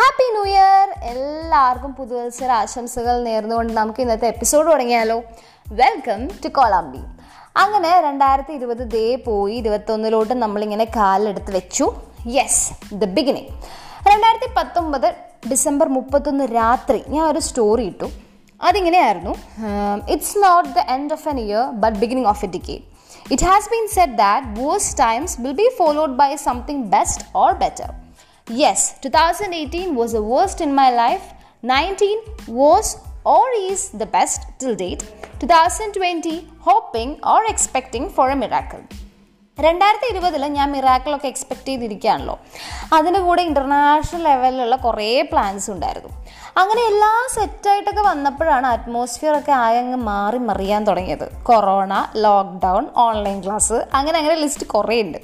Happy new year എല്ലാവർക്കും പുതുവത്സര ആശംസകൾ നേർന്നുകൊണ്ട് നമുക്ക് ഇന്നത്തെ എപ്പിസോഡ് തുടങ്ങിയാലോ. വെൽക്കം ടു കോളാമ്പി അങ്ങനെ രണ്ടായിരത്തി ഇരുപത് ദേ പോയി. ഇരുപത്തൊന്നിലോട്ട് നമ്മളിങ്ങനെ കാലെടുത്ത് വെച്ചു. യെസ് ദ ബിഗിനിങ് രണ്ടായിരത്തി പത്തൊമ്പത് ഡിസംബർ മുപ്പത്തൊന്ന് രാത്രി ഞാൻ ഒരു സ്റ്റോറി ഇട്ടു. അതിങ്ങനെയായിരുന്നു. It's not the end of an year but beginning of a decade it has been said that worse times will be followed by something best or better Yes, 2018 was the worst in my life. 19 was or is the best till date. 2020 hoping or expecting for a miracle. രണ്ടായിരത്തി ഇരുപതിൽ ഞാൻ മിറാക്കിളൊക്കെ expect ചെയ്തിരിക്കുകയാണല്ലോ. അതിന്റെ കൂടെ international ലെവലിലുള്ള കുറേ plans ഉണ്ടായിരുന്നു. അങ്ങനെ എല്ലാം സെറ്റായിട്ടൊക്കെ വന്നപ്പോഴാണ് അറ്റ്മോസ്ഫിയർ ഒക്കെ ആയങ്ങ് മാറി മറിയാൻ തുടങ്ങിയത്. കൊറോണ ലോക്ക്ഡൗൺ ഓൺലൈൻ ക്ലാസ് അങ്ങനെ അങ്ങനെ ലിസ്റ്റ് കുറേ ഉണ്ട്.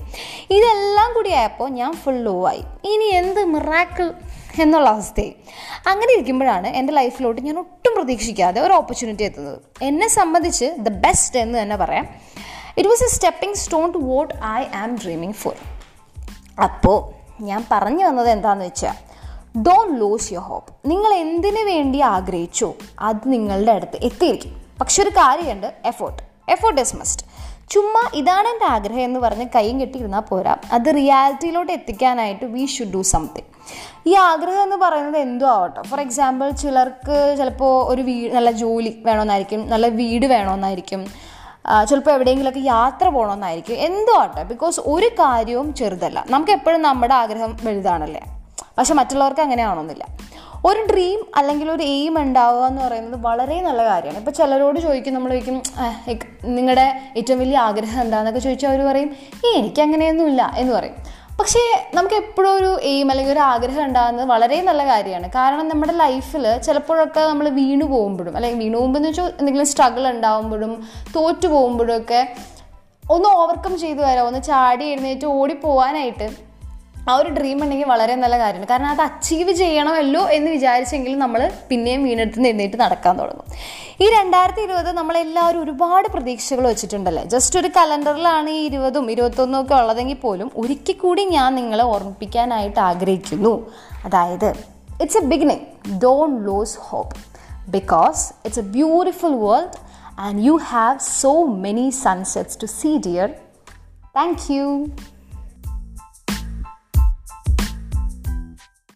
ഇതെല്ലാം കൂടി ആയപ്പോൾ ഞാൻ ഫുൾ ലോ ആയി. ഇനി എന്ത് മിറാക്കിൾ എന്നുള്ള അവസ്ഥയായി അങ്ങനെ ഇരിക്കുമ്പോഴാണ് എന്റെ ലൈഫിലോട്ട് ഞാൻ ഒട്ടും പ്രതീക്ഷിക്കാതെ ഒരു ഓപ്പർച്യൂണിറ്റി എത്തുന്നത്. എന്നെ സംബന്ധിച്ച് ദ ബെസ്റ്റ് എന്ന് തന്നെ പറയാം. It was a stepping stone to what I am dreaming for അപ്പോൾ ഞാൻ പറഞ്ഞു വന്നത് എന്താണെന്ന് വെച്ചാൽ ഡോൺ ലൂസ് യുവർ ഹോപ്പ് നിങ്ങൾ എന്തിനു വേണ്ടി ആഗ്രഹിച്ചോ അത് നിങ്ങളുടെ അടുത്ത് എത്തിയിരിക്കും. പക്ഷെ ഒരു കാര്യമുണ്ട് എഫോർട്ട് എഫോർട്ട് ഇസ് മസ്റ്റ് ചുമ്മാ ഇതാണ് എന്റെ ആഗ്രഹം എന്ന് പറഞ്ഞ് കൈയും കെട്ടിയിരുന്നാൽ പോരാ. അത് റിയാലിറ്റിയിലോട്ട് എത്തിക്കാനായിട്ട് വി ഷുഡ് ഡു സംതിങ് ഈ ആഗ്രഹം എന്ന് പറയുന്നത് എന്തോ ആവട്ടെ. ഫോർ എക്സാമ്പിൾ ചിലർക്ക് ചിലപ്പോൾ ഒരു വീ നല്ല ജോലി വേണമെന്നായിരിക്കും നല്ല വീട് വേണമെന്നായിരിക്കും. ചിലപ്പോൾ എവിടെയെങ്കിലുമൊക്കെ യാത്ര പോകണമെന്നായിരിക്കും എന്തോ ആട്ടെ ബിക്കോസ് ഒരു കാര്യവും ചെറുതല്ല. നമുക്ക് എപ്പോഴും നമ്മുടെ ആഗ്രഹം വലുതാണല്ലേ? പക്ഷെ മറ്റുള്ളവർക്ക് അങ്ങനെ ആണോന്നില്ല ഒരു ഡ്രീം അല്ലെങ്കിൽ ഒരു എയിം ഉണ്ടാവുക എന്ന് പറയുന്നത് വളരെ നല്ല കാര്യമാണ്. ഇപ്പോൾ ചിലരോട് ചോദിക്കും നമ്മൾ ചോദിക്കും നിങ്ങളുടെ ഏറ്റവും വലിയ ആഗ്രഹം എന്താണെന്നൊക്കെ ചോദിച്ചാൽ അവർ പറയും ഏ എനിക്ക് അങ്ങനെയൊന്നുമില്ല എന്ന് പറയും. പക്ഷേ നമുക്ക് എപ്പോഴും ഒരു എയിം അല്ലെങ്കിൽ ഒരു ആഗ്രഹം ഉണ്ടാകുന്നത് വളരെ നല്ല കാര്യമാണ്. കാരണം നമ്മുടെ ലൈഫിൽ ചിലപ്പോഴൊക്കെ നമ്മൾ വീണു പോകുമ്പോഴും അല്ലെങ്കിൽ വീണു പോകുമ്പോൾ എന്ന് വെച്ചാൽ എന്തെങ്കിലും സ്ട്രഗിൾ ഉണ്ടാകുമ്പോഴും തോറ്റു പോകുമ്പോഴും ഒക്കെ ഒന്ന് ഓവർകം ചെയ്തു വരാം. ഒന്ന് ചാടി എഴുന്നേറ്റ് ഓടി പോകാനായിട്ട് ആ ഒരു ഡ്രീം ഉണ്ടെങ്കിൽ വളരെ നല്ല കാര്യമാണ്. കാരണം അത് അച്ചീവ് ചെയ്യണമല്ലോ എന്ന് വിചാരിച്ചെങ്കിലും നമ്മൾ പിന്നെയും വീണെടുത്ത് നിന്നിട്ട് നടക്കാൻ തുടങ്ങും. ഈ രണ്ടായിരത്തി ഇരുപത് നമ്മളെല്ലാവരും ഒരുപാട് പ്രതീക്ഷകൾ വെച്ചിട്ടുണ്ടല്ലേ? ജസ്റ്റ് ഒരു കലണ്ടറിലാണ് ഈ ഇരുപതും ഇരുപത്തൊന്നും ഒക്കെ ഉള്ളതെങ്കിൽ പോലും ഒരിക്കൽ കൂടി ഞാൻ നിങ്ങളെ ഓർമ്മിപ്പിക്കാനായിട്ട് ആഗ്രഹിക്കുന്നു. അതായത് it's a beginning don't lose hope because it's a beautiful world and you have so many sunsets to see dear thank you